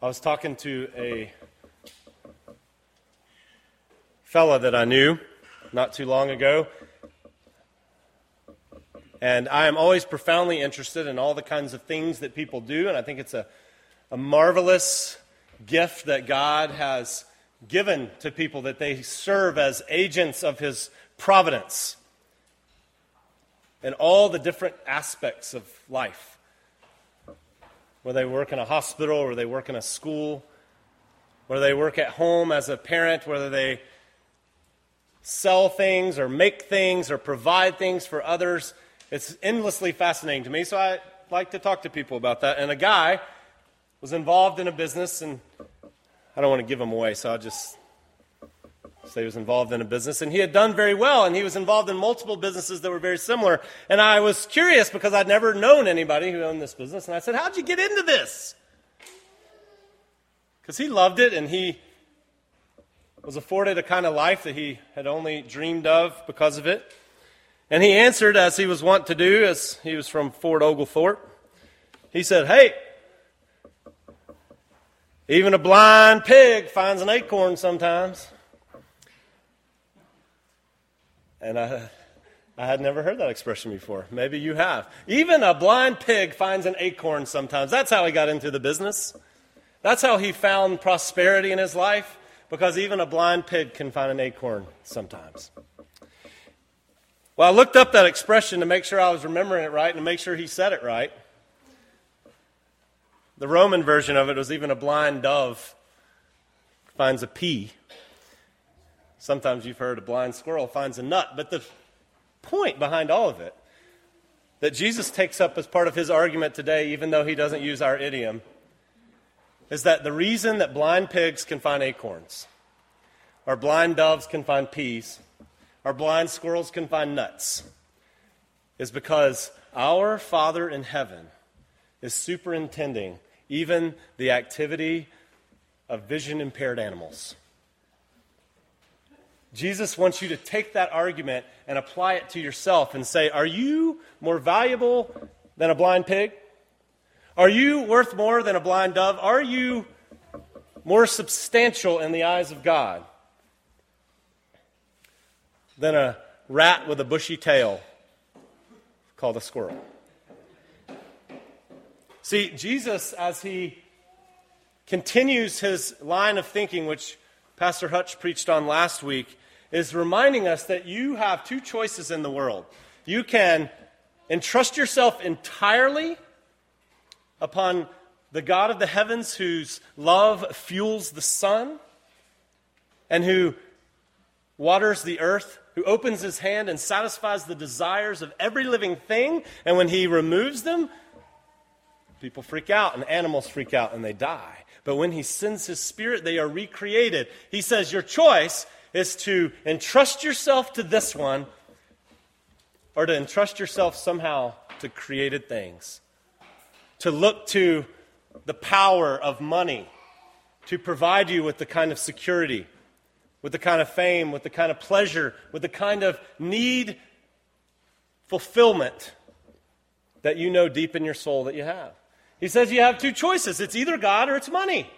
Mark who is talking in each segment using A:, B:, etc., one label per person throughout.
A: I was talking to a fella that I knew not too long ago. And I am always profoundly interested in all the kinds of things that people do, and I think it's a, a marvelous gift that God has given to people that they serve as agents of His providence in all the different aspects of life. Whether they work in a hospital or they work in a school, whether they work at home as a parent, whether they sell things or make things or provide things for others. It's endlessly fascinating to me, so I like to talk to people about that. And a guy was involved in a business, and I don't want to give him away, so I'll just say he was involved in a business, and he had done very well, and he was involved in multiple businesses that were very similar. And I was curious because I'd never known anybody who owned this business, and I said, How'd you get into this? Because he loved it, and he was afforded a kind of life that he had only dreamed of because of it. And he answered, as he was wont to do, as he was from Fort Oglethorpe. He said, Hey, even a blind pig finds an acorn sometimes. And I, I had never heard that expression before. Maybe you have. Even a blind pig finds an acorn sometimes. That's how he got into the business. That's how he found prosperity in his life, because even a blind pig can find an acorn sometimes. Well, I looked up that expression to make sure I was remembering it right and to make sure he said it right. The Roman version of it was even a blind dove finds a pea. Sometimes you've heard a blind squirrel finds a nut. But the point behind all of it that Jesus takes up as part of his argument today, even though he doesn't use our idiom, is that the reason that blind pigs can find acorns, or blind doves can find peas, or blind squirrels can find nuts, is because our Father in heaven is superintending even the activity of vision impaired animals. Jesus wants you to take that argument and apply it to yourself and say, Are you more valuable than a blind pig? Are you worth more than a blind dove? Are you more substantial in the eyes of God than a rat with a bushy tail called a squirrel? See, Jesus, as he continues his line of thinking, which Pastor Hutch preached on last week, is reminding us that you have two choices in the world. You can entrust yourself entirely upon the God of the heavens, whose love fuels the sun, and who waters the earth, who opens his hand and satisfies the desires of every living thing, and when he removes them, People freak out and animals freak out and they die. But when he sends his spirit, they are recreated. He says, Your choice is to entrust yourself to this one or to entrust yourself somehow to created things. To look to the power of money to provide you with the kind of security, with the kind of fame, with the kind of pleasure, with the kind of need fulfillment that you know deep in your soul that you have. He says you have two choices it's either God or it's money.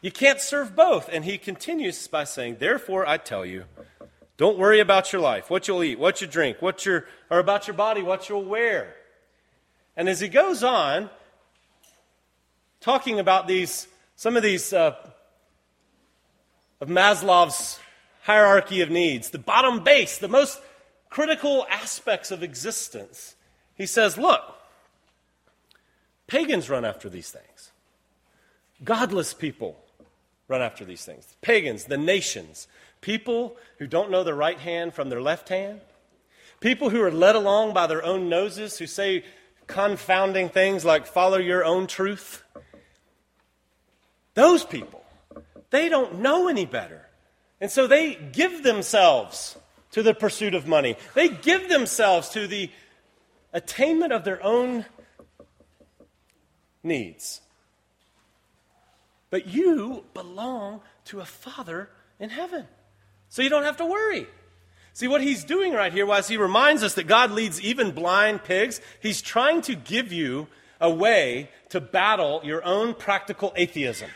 A: You can't serve both. And he continues by saying, Therefore, I tell you, don't worry about your life, what you'll eat, what you drink, what you or about your body, what you'll wear. And as he goes on, talking about these, some of these uh, of Maslow's hierarchy of needs, the bottom base, the most critical aspects of existence. He says, Look, pagans run after these things, godless people run after these things. Pagans, the nations, people who don't know their right hand from their left hand, people who are led along by their own noses, who say confounding things like follow your own truth. Those people, they don't know any better. And so they give themselves to the pursuit of money. They give themselves to the attainment of their own needs. But you belong to a Father in heaven. So you don't have to worry. See what he's doing right here, as he reminds us that God leads even blind pigs, he's trying to give you a way to battle your own practical atheism.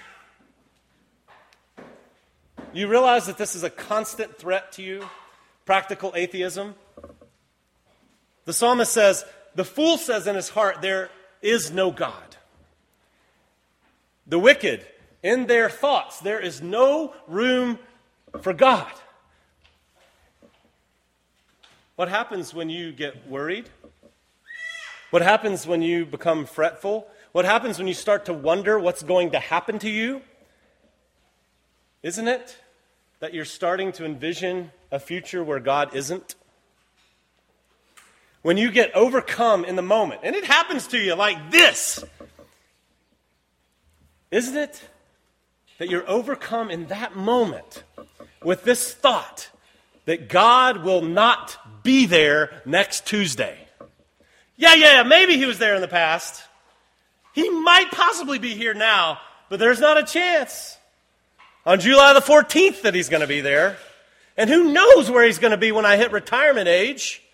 A: You realize that this is a constant threat to you, practical atheism? The psalmist says, The fool says in his heart, There is no God. The wicked, in their thoughts, there is no room for God. What happens when you get worried? What happens when you become fretful? What happens when you start to wonder what's going to happen to you? Isn't it that you're starting to envision a future where God isn't? When you get overcome in the moment, and it happens to you like this, isn't it that you're overcome in that moment with this thought that God will not be there next Tuesday? Yeah, yeah, maybe he was there in the past. He might possibly be here now, but there's not a chance on July the 14th that he's going to be there. And who knows where he's going to be when I hit retirement age?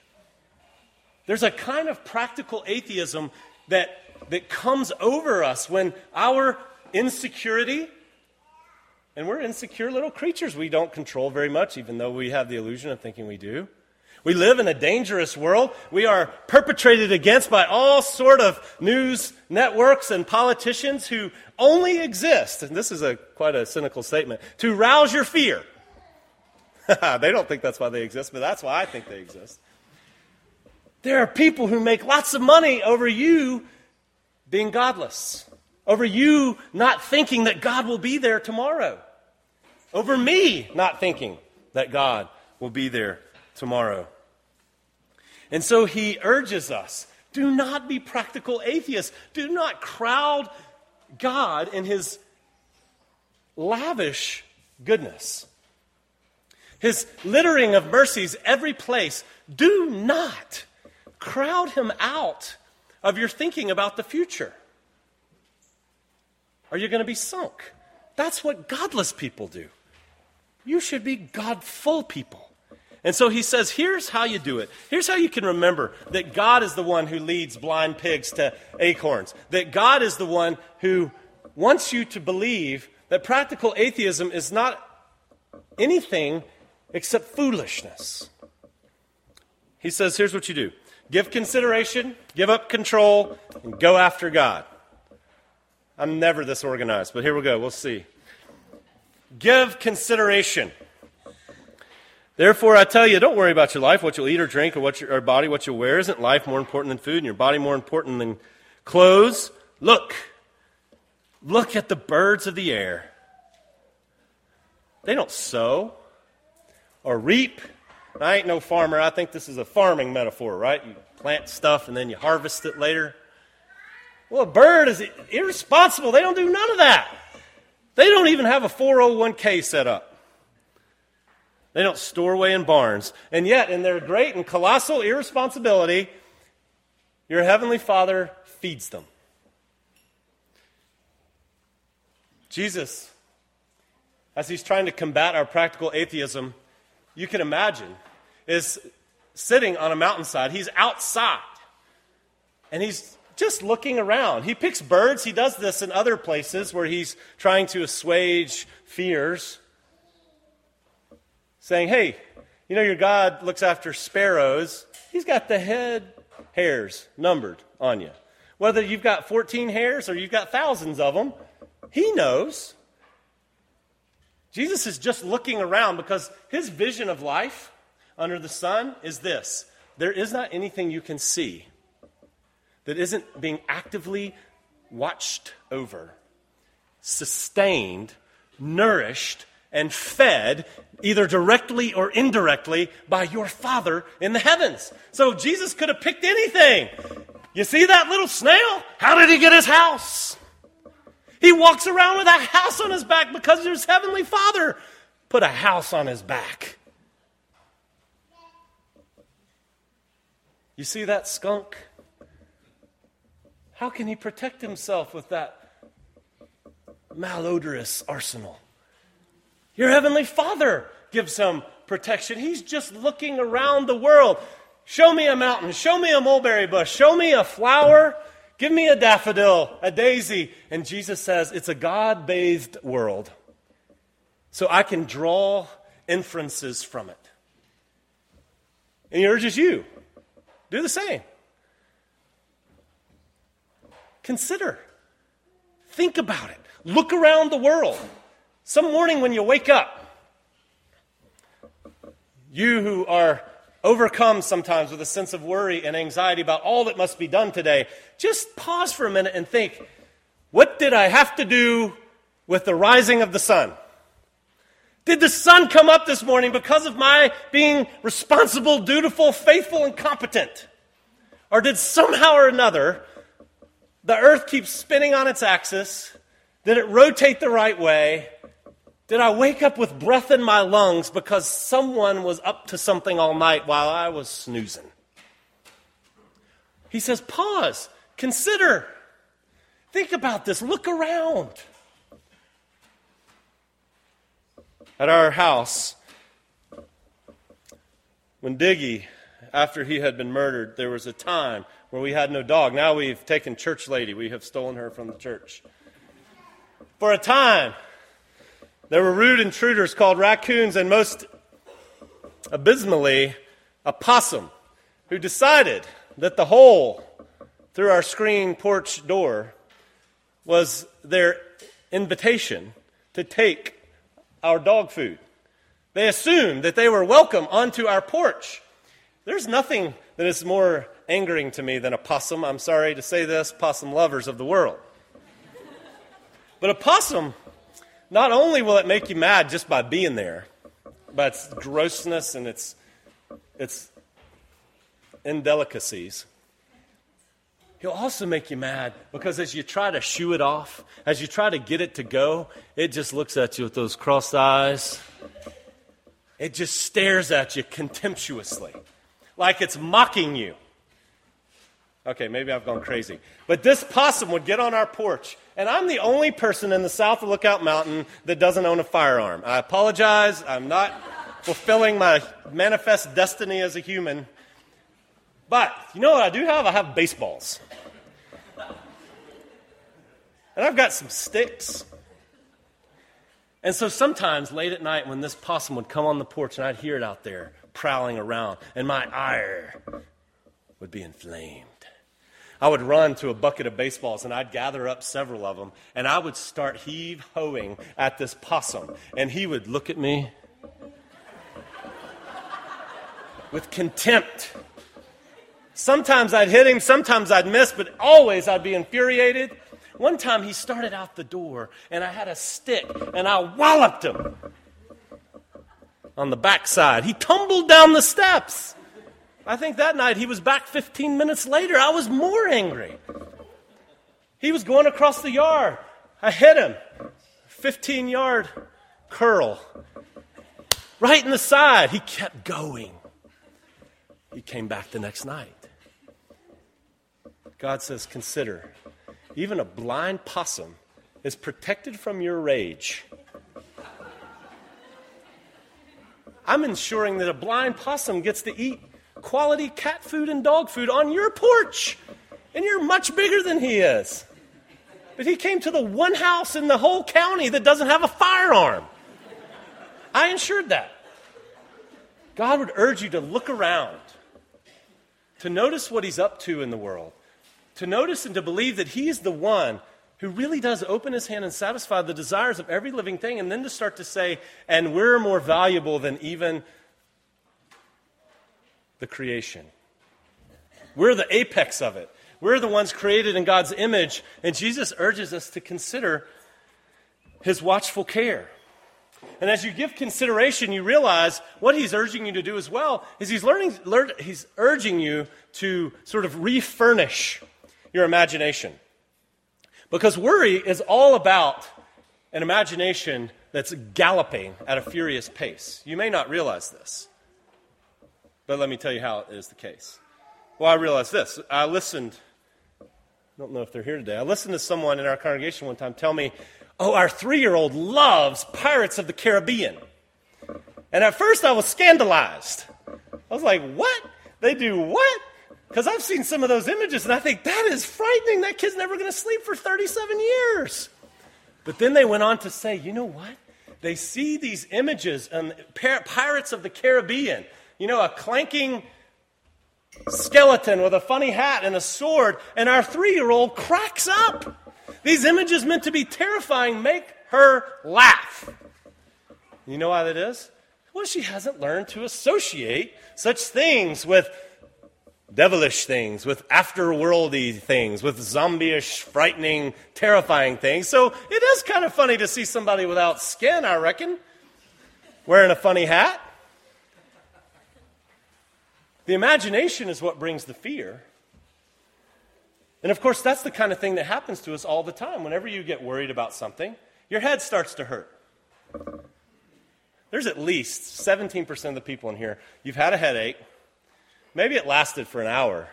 A: There's a kind of practical atheism that, that comes over us when our insecurity, and we're insecure little creatures we don't control very much, even though we have the illusion of thinking we do. We live in a dangerous world. We are perpetrated against by all sort of news networks and politicians who only exist, and this is a quite a cynical statement, to rouse your fear. they don't think that's why they exist, but that's why I think they exist. There are people who make lots of money over you being godless, over you not thinking that God will be there tomorrow, over me not thinking that God will be there tomorrow. And so he urges us do not be practical atheists. Do not crowd God in his lavish goodness, his littering of mercies every place. Do not crowd him out of your thinking about the future. Are you going to be sunk? That's what godless people do. You should be Godful people. And so he says, here's how you do it. Here's how you can remember that God is the one who leads blind pigs to acorns, that God is the one who wants you to believe that practical atheism is not anything except foolishness. He says, here's what you do give consideration, give up control, and go after God. I'm never this organized, but here we go. We'll see. Give consideration. Therefore, I tell you, don't worry about your life, what you'll eat or drink, or what your or body, what you'll wear. Isn't life more important than food, and your body more important than clothes? Look, look at the birds of the air. They don't sow or reap. I ain't no farmer. I think this is a farming metaphor, right? You plant stuff and then you harvest it later. Well, a bird is irresponsible. They don't do none of that. They don't even have a 401k set up. They don't store away in barns. And yet, in their great and colossal irresponsibility, your heavenly Father feeds them. Jesus, as he's trying to combat our practical atheism, you can imagine, is sitting on a mountainside. He's outside. And he's just looking around. He picks birds. He does this in other places where he's trying to assuage fears saying, Hey, you know, your God looks after sparrows. He's got the head hairs numbered on you. Whether you've got 14 hairs or you've got thousands of them, He knows. Jesus is just looking around because his vision of life under the sun is this there is not anything you can see that isn't being actively watched over, sustained, nourished, and fed either directly or indirectly by your Father in the heavens. So Jesus could have picked anything. You see that little snail? How did he get his house? He walks around with a house on his back because his heavenly Father put a house on his back. You see that skunk? How can he protect himself with that malodorous arsenal? Your heavenly Father gives him protection. He's just looking around the world. Show me a mountain. Show me a mulberry bush. Show me a flower. Give me a daffodil, a daisy. And Jesus says, It's a God bathed world. So I can draw inferences from it. And he urges you do the same. Consider, think about it, look around the world. Some morning when you wake up, you who are overcome sometimes with a sense of worry and anxiety about all that must be done today, just pause for a minute and think what did I have to do with the rising of the sun? Did the sun come up this morning because of my being responsible, dutiful, faithful, and competent? Or did somehow or another the earth keep spinning on its axis? Did it rotate the right way? Did I wake up with breath in my lungs because someone was up to something all night while I was snoozing? He says, pause, consider, think about this, look around. At our house, when Diggy, after he had been murdered, there was a time where we had no dog. Now we've taken Church Lady, we have stolen her from the church. For a time, there were rude intruders called raccoons, and most abysmally, a possum, who decided that the hole through our screen porch door was their invitation to take our dog food. They assumed that they were welcome onto our porch. There's nothing that is more angering to me than a possum. I'm sorry to say this, possum lovers of the world. But a possum not only will it make you mad just by being there, by its grossness and its, its indelicacies, he'll also make you mad because as you try to shoo it off, as you try to get it to go, it just looks at you with those cross eyes. It just stares at you contemptuously, like it's mocking you. Okay, maybe I've gone crazy. But this possum would get on our porch, and I'm the only person in the south of Lookout Mountain that doesn't own a firearm. I apologize. I'm not fulfilling my manifest destiny as a human. But you know what I do have? I have baseballs. And I've got some sticks. And so sometimes late at night when this possum would come on the porch and I'd hear it out there prowling around, and my ire would be inflamed. I would run to a bucket of baseballs and I'd gather up several of them and I would start heave hoeing at this possum. And he would look at me with contempt. Sometimes I'd hit him, sometimes I'd miss, but always I'd be infuriated. One time he started out the door and I had a stick and I walloped him on the backside. He tumbled down the steps. I think that night he was back 15 minutes later. I was more angry. He was going across the yard. I hit him. 15 yard curl. Right in the side. He kept going. He came back the next night. God says, Consider, even a blind possum is protected from your rage. I'm ensuring that a blind possum gets to eat quality cat food and dog food on your porch. And you're much bigger than he is. But he came to the one house in the whole county that doesn't have a firearm. I ensured that. God would urge you to look around, to notice what he's up to in the world, to notice and to believe that he is the one who really does open his hand and satisfy the desires of every living thing, and then to start to say, and we're more valuable than even the creation. We're the apex of it. We're the ones created in God's image, and Jesus urges us to consider his watchful care. And as you give consideration, you realize what he's urging you to do as well is he's, learning, learn, he's urging you to sort of refurnish your imagination. Because worry is all about an imagination that's galloping at a furious pace. You may not realize this. But let me tell you how it is the case. Well, I realized this. I listened, I don't know if they're here today. I listened to someone in our congregation one time tell me, Oh, our three year old loves Pirates of the Caribbean. And at first I was scandalized. I was like, What? They do what? Because I've seen some of those images and I think that is frightening. That kid's never going to sleep for 37 years. But then they went on to say, you know what? They see these images um, and Pirates of the Caribbean, you know, a clanking skeleton with a funny hat and a sword, and our three year old cracks up. These images meant to be terrifying make her laugh. You know why that is? Well, she hasn't learned to associate such things with devilish things, with afterworldy things, with zombie-ish, frightening, terrifying things. So it is kind of funny to see somebody without skin, I reckon, wearing a funny hat. The imagination is what brings the fear. And of course, that's the kind of thing that happens to us all the time. Whenever you get worried about something, your head starts to hurt. There's at least 17% of the people in here, you've had a headache. Maybe it lasted for an hour.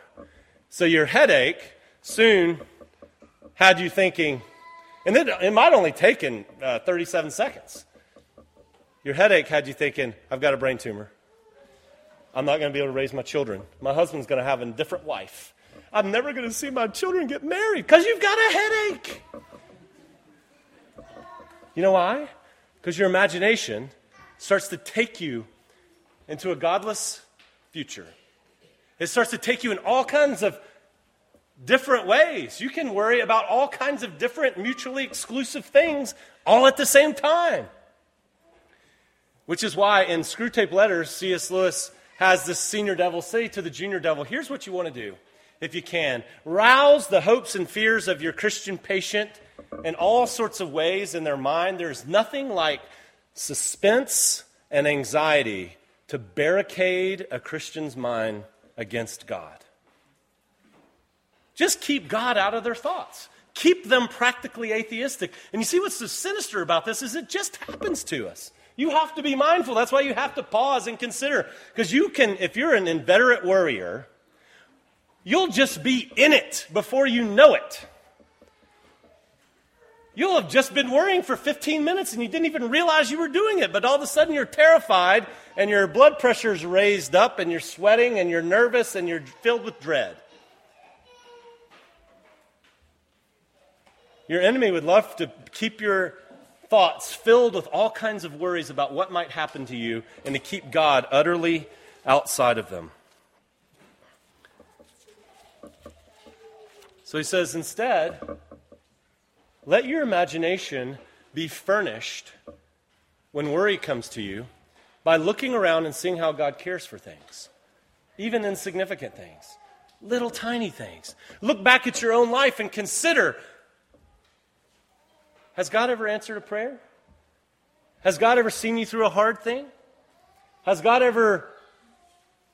A: So your headache soon had you thinking, and then it might only taken uh, 37 seconds. Your headache had you thinking, I've got a brain tumor. I'm not going to be able to raise my children. My husband's going to have a different wife. I'm never going to see my children get married because you've got a headache. You know why? Because your imagination starts to take you into a godless future. It starts to take you in all kinds of different ways. You can worry about all kinds of different mutually exclusive things all at the same time. Which is why in Screwtape Letters, C.S. Lewis has this senior devil say to the junior devil, Here's what you want to do, if you can. Rouse the hopes and fears of your Christian patient in all sorts of ways in their mind. There's nothing like suspense and anxiety to barricade a Christian's mind against God. Just keep God out of their thoughts. Keep them practically atheistic. And you see what's so sinister about this is it just happens to us. You have to be mindful. That's why you have to pause and consider. Because you can, if you're an inveterate worrier, you'll just be in it before you know it. You'll have just been worrying for 15 minutes and you didn't even realize you were doing it, but all of a sudden you're terrified and your blood pressure's raised up and you're sweating and you're nervous and you're filled with dread. Your enemy would love to keep your thoughts filled with all kinds of worries about what might happen to you and to keep God utterly outside of them. So he says, instead, let your imagination be furnished when worry comes to you by looking around and seeing how God cares for things, even insignificant things, little tiny things. Look back at your own life and consider has God ever answered a prayer? Has God ever seen you through a hard thing? Has God ever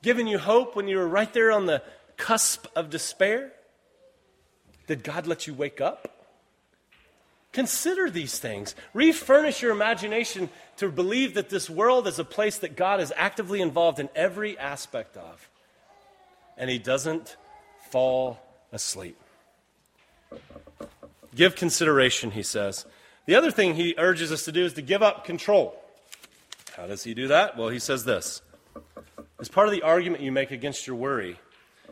A: given you hope when you were right there on the cusp of despair? Did God let you wake up? Consider these things. Refurnish your imagination to believe that this world is a place that God is actively involved in every aspect of. And He doesn't fall asleep. Give consideration, he says. The other thing he urges us to do is to give up control. How does he do that? Well, he says this as part of the argument you make against your worry,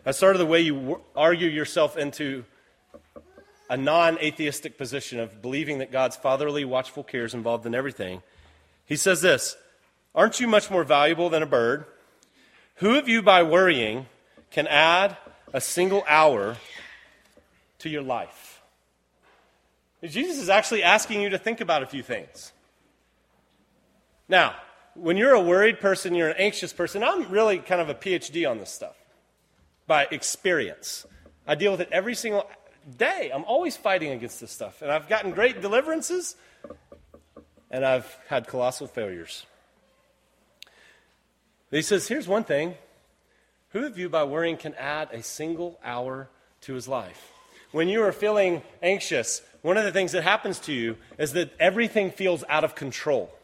A: as sort of the way you argue yourself into a non atheistic position of believing that God's fatherly, watchful care is involved in everything, he says this Aren't you much more valuable than a bird? Who of you, by worrying, can add a single hour to your life? Jesus is actually asking you to think about a few things. Now, when you're a worried person, you're an anxious person, I'm really kind of a PhD on this stuff by experience. I deal with it every single day. I'm always fighting against this stuff. And I've gotten great deliverances, and I've had colossal failures. he says, Here's one thing who of you, by worrying, can add a single hour to his life? When you are feeling anxious, one of the things that happens to you is that everything feels out of control.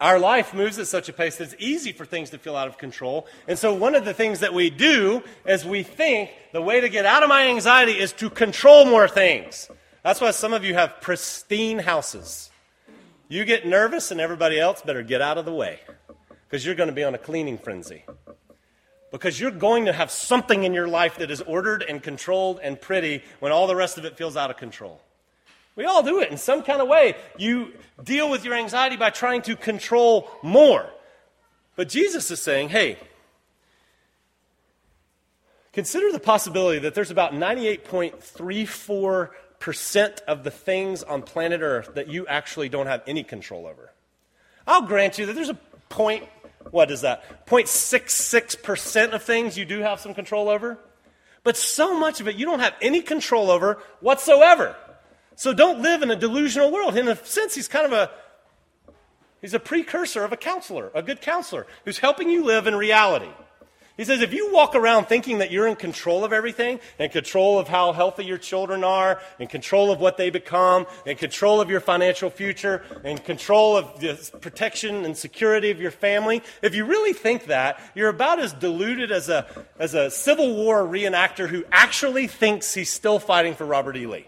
A: Our life moves at such a pace that it's easy for things to feel out of control. And so, one of the things that we do is we think the way to get out of my anxiety is to control more things. That's why some of you have pristine houses. You get nervous, and everybody else better get out of the way because you're going to be on a cleaning frenzy. Because you're going to have something in your life that is ordered and controlled and pretty when all the rest of it feels out of control. We all do it in some kind of way. You deal with your anxiety by trying to control more. But Jesus is saying, hey, consider the possibility that there's about 98.34% of the things on planet Earth that you actually don't have any control over. I'll grant you that there's a point what is that? 0.66% of things you do have some control over. But so much of it you don't have any control over whatsoever. So don't live in a delusional world. In a sense, he's kind of a he's a precursor of a counselor, a good counselor who's helping you live in reality. He says if you walk around thinking that you're in control of everything, in control of how healthy your children are, in control of what they become, in control of your financial future, in control of the protection and security of your family, if you really think that, you're about as deluded as a, as a Civil War reenactor who actually thinks he's still fighting for Robert E. Lee.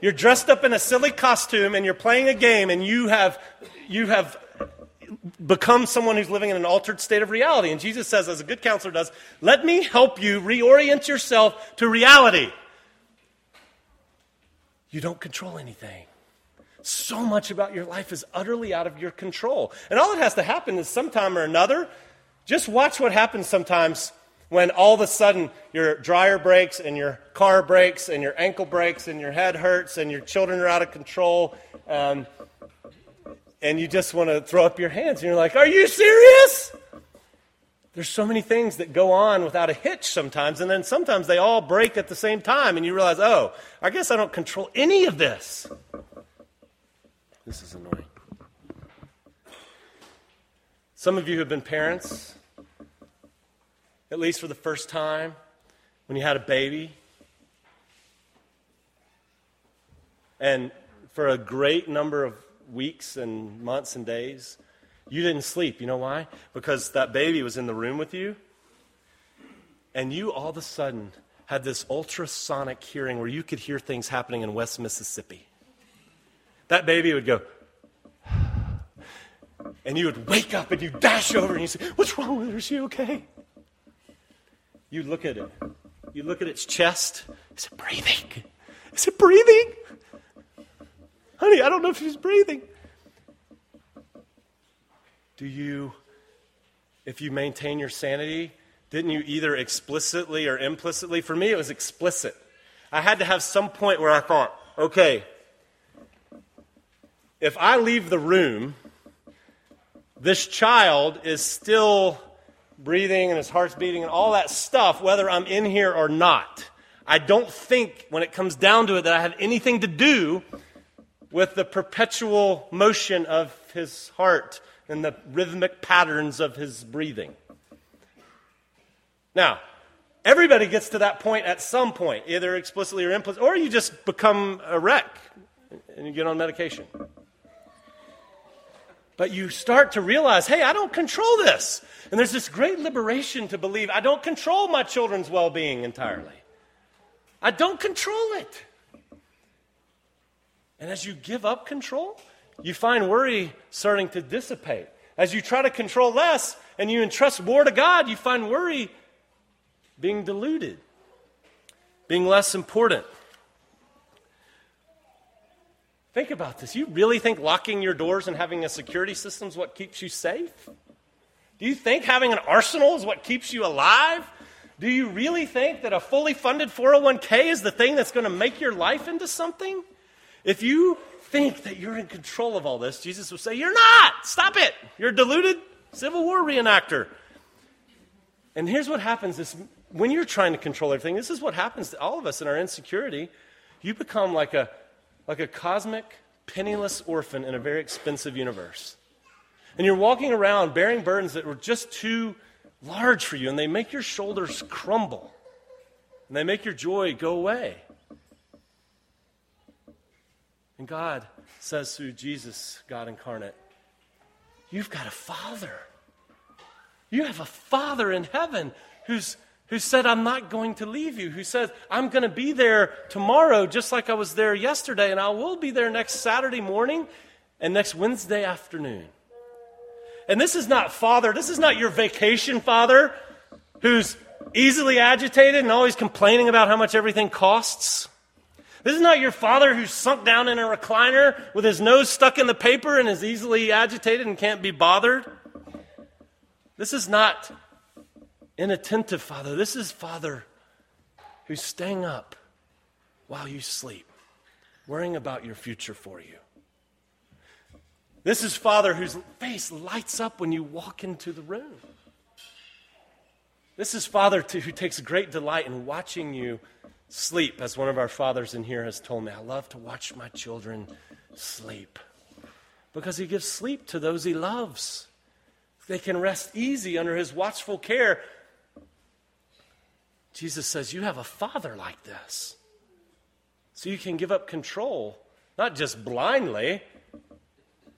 A: You're dressed up in a silly costume and you're playing a game and you have, you have become someone who's living in an altered state of reality. And Jesus says, as a good counselor does, let me help you reorient yourself to reality. You don't control anything. So much about your life is utterly out of your control. And all that has to happen is sometime or another, just watch what happens sometimes when all of a sudden your dryer breaks and your car breaks and your ankle breaks and your head hurts and your children are out of control. Um, and you just want to throw up your hands and you're like, Are you serious? There's so many things that go on without a hitch sometimes, and then sometimes they all break at the same time, and you realize, oh, I guess I don't control any of this. This is annoying. Some of you have been parents, at least for the first time, when you had a baby. And for a great number of weeks and months and days. You didn't sleep. You know why? Because that baby was in the room with you. And you all of a sudden had this ultrasonic hearing where you could hear things happening in West Mississippi. That baby would go, and you would wake up and you dash over and you say, What's wrong with her? Is she okay? You look at it. You look at its chest. Is it breathing? Is it breathing? Honey, I don't know if she's breathing. Do you, if you maintain your sanity, didn't you either explicitly or implicitly? For me, it was explicit. I had to have some point where I thought, okay, if I leave the room, this child is still breathing and his heart's beating and all that stuff, whether I'm in here or not. I don't think, when it comes down to it, that I had anything to do with the perpetual motion of his heart and the rhythmic patterns of his breathing. Now, everybody gets to that point at some point, either explicitly or implicitly, or you just become a wreck and you get on medication. But you start to realize, hey, I don't control this. And there's this great liberation to believe I don't control my children's well being entirely. I don't control it. And as you give up control, you find worry starting to dissipate. As you try to control less and you entrust more to God, you find worry being diluted, being less important. Think about this. You really think locking your doors and having a security system is what keeps you safe? Do you think having an arsenal is what keeps you alive? Do you really think that a fully funded 401k is the thing that's going to make your life into something? If you think that you're in control of all this, Jesus will say, You're not! Stop it! You're a deluded Civil War reenactor. And here's what happens is when you're trying to control everything, this is what happens to all of us in our insecurity. You become like a, like a cosmic, penniless orphan in a very expensive universe. And you're walking around bearing burdens that were just too large for you, and they make your shoulders crumble, and they make your joy go away. And God says through Jesus, God incarnate, You've got a father. You have a father in heaven who's, who said, I'm not going to leave you, who said, I'm going to be there tomorrow just like I was there yesterday, and I will be there next Saturday morning and next Wednesday afternoon. and this is not father, this is not your vacation father who's easily agitated and always complaining about how much everything costs. This is not your father who's sunk down in a recliner with his nose stuck in the paper and is easily agitated and can't be bothered. This is not inattentive father. This is father who's staying up while you sleep, worrying about your future for you. This is father whose face lights up when you walk into the room. This is father who takes great delight in watching you sleep, as one of our fathers in here has told me. I love to watch my children sleep because he gives sleep to those he loves. They can rest easy under his watchful care. Jesus says, You have a father like this. So you can give up control, not just blindly,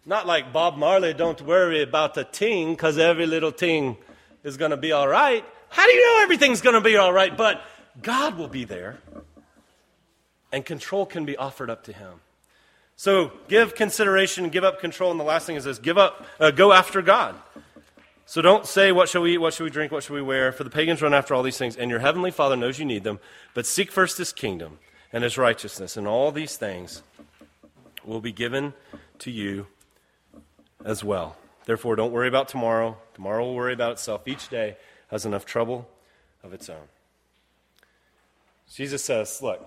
A: not like Bob Marley, don't worry about the ting, because every little ting is going to be all right. How do you know everything's going to be all right? But God will be there, and control can be offered up to Him. So give consideration, give up control, and the last thing is this: give up, uh, go after God. So don't say, What shall we eat? What shall we drink? What shall we wear? For the pagans run after all these things, and your heavenly Father knows you need them. But seek first His kingdom and His righteousness, and all these things will be given to you as well. Therefore, don't worry about tomorrow. Tomorrow will worry about itself. Each day has enough trouble of its own. Jesus says, Look,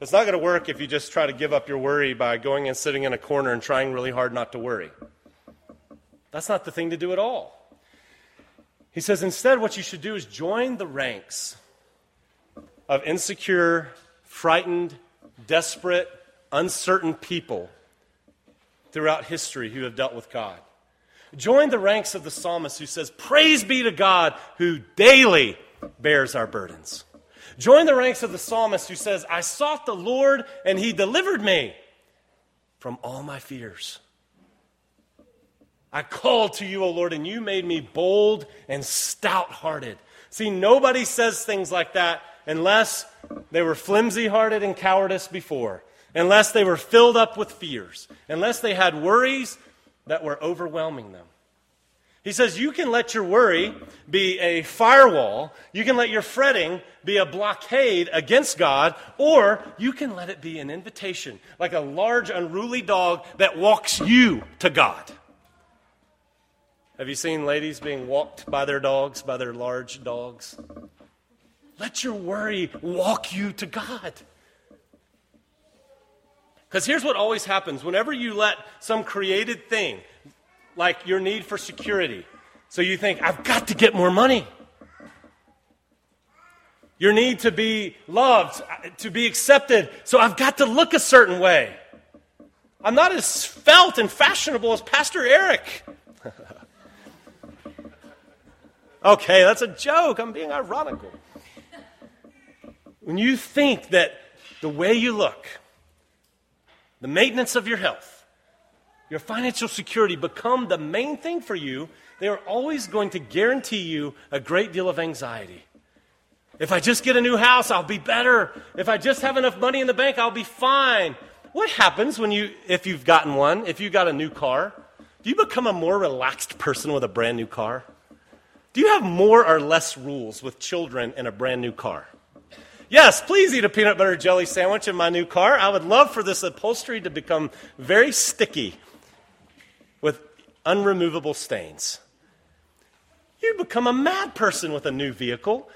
A: it's not going to work if you just try to give up your worry by going and sitting in a corner and trying really hard not to worry. That's not the thing to do at all. He says, instead, what you should do is join the ranks of insecure, frightened, desperate, uncertain people throughout history who have dealt with God. Join the ranks of the psalmist who says, Praise be to God who daily bears our burdens. Join the ranks of the psalmist who says, I sought the Lord and he delivered me from all my fears. I called to you, O Lord, and you made me bold and stout hearted. See, nobody says things like that unless they were flimsy hearted and cowardice before, unless they were filled up with fears, unless they had worries that were overwhelming them. He says you can let your worry be a firewall, you can let your fretting be a blockade against God, or you can let it be an invitation, like a large, unruly dog that walks you to God. Have you seen ladies being walked by their dogs, by their large dogs? Let your worry walk you to God. Because here's what always happens whenever you let some created thing, like your need for security. So you think, I've got to get more money. Your need to be loved, to be accepted. So I've got to look a certain way. I'm not as felt and fashionable as Pastor Eric. okay, that's a joke. I'm being ironical. When you think that the way you look, the maintenance of your health, your financial security become the main thing for you, they are always going to guarantee you a great deal of anxiety. If I just get a new house, I'll be better. If I just have enough money in the bank, I'll be fine. What happens when you, if you've gotten one, if you got a new car? Do you become a more relaxed person with a brand new car? Do you have more or less rules with children in a brand new car? Yes, please eat a peanut butter jelly sandwich in my new car. I would love for this upholstery to become very sticky unremovable stains. You become a mad person with a new vehicle.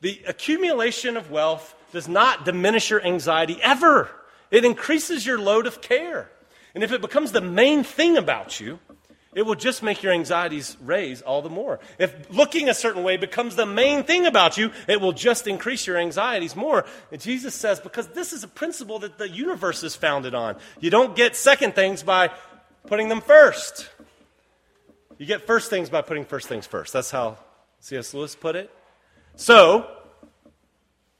A: The accumulation of wealth does not diminish your anxiety ever, it increases your load of care. And if it becomes the main thing about you, it will just make your anxieties raise all the more. If looking a certain way becomes the main thing about you, it will just increase your anxieties more. And Jesus says, because this is a principle that the universe is founded on. You don't get second things by putting them first. You get first things by putting first things first. That's how C.S. Lewis put it. So,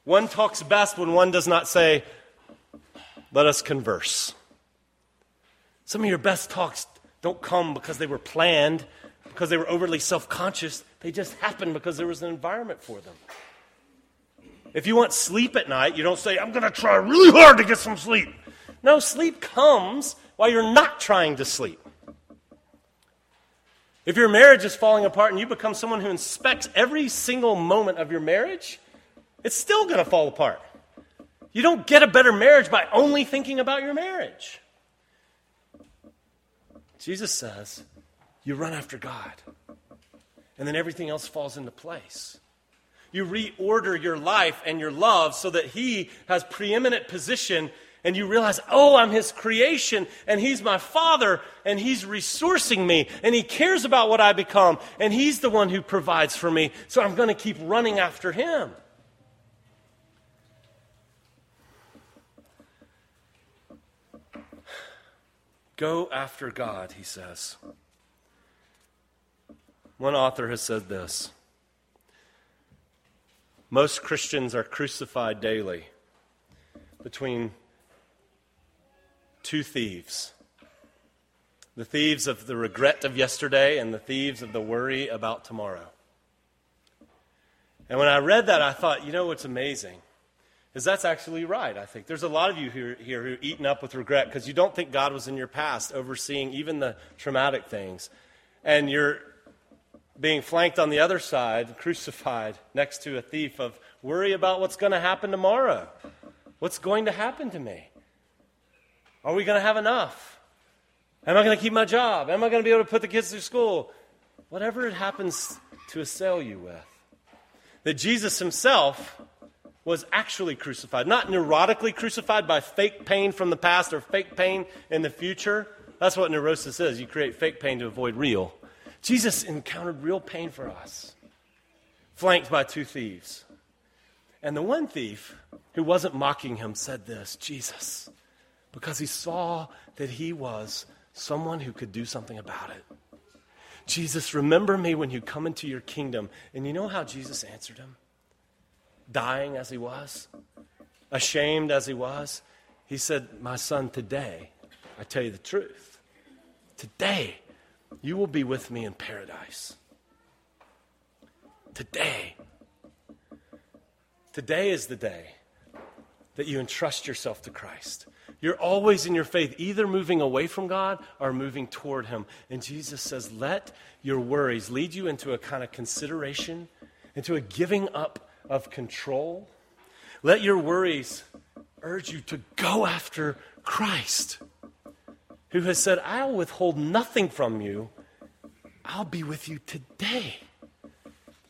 A: one talks best when one does not say, let us converse. Some of your best talks don't come because they were planned, because they were overly self conscious. They just happened because there was an environment for them. If you want sleep at night, you don't say, I'm going to try really hard to get some sleep. No, sleep comes while you're not trying to sleep. If your marriage is falling apart and you become someone who inspects every single moment of your marriage, it's still going to fall apart. You don't get a better marriage by only thinking about your marriage. Jesus says, you run after God, and then everything else falls into place. You reorder your life and your love so that He has preeminent position and you realize, oh, I'm his creation, and he's my father, and he's resourcing me, and he cares about what I become, and he's the one who provides for me, so I'm going to keep running after him. Go after God, he says. One author has said this Most Christians are crucified daily between two thieves the thieves of the regret of yesterday and the thieves of the worry about tomorrow. And when I read that, I thought, you know what's amazing? Is that's actually right, I think. There's a lot of you here, here who are eaten up with regret because you don't think God was in your past overseeing even the traumatic things. And you're being flanked on the other side, crucified next to a thief of worry about what's going to happen tomorrow. What's going to happen to me? Are we going to have enough? Am I going to keep my job? Am I going to be able to put the kids through school? Whatever it happens to assail you with. That Jesus himself was actually crucified, not neurotically crucified by fake pain from the past or fake pain in the future. That's what neurosis is. You create fake pain to avoid real. Jesus encountered real pain for us, flanked by two thieves. And the one thief who wasn't mocking him said this Jesus, because he saw that he was someone who could do something about it. Jesus, remember me when you come into your kingdom. And you know how Jesus answered him? Dying as he was, ashamed as he was. He said, My son, today, I tell you the truth. Today, you will be with me in paradise. Today. Today is the day that you entrust yourself to Christ. You're always in your faith, either moving away from God or moving toward Him. And Jesus says, let your worries lead you into a kind of consideration, into a giving up of control. Let your worries urge you to go after Christ, who has said, I'll withhold nothing from you. I'll be with you today.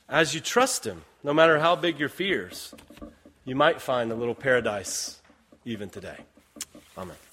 A: As you trust Him, no matter how big your fears, you might find a little paradise even today. Amen.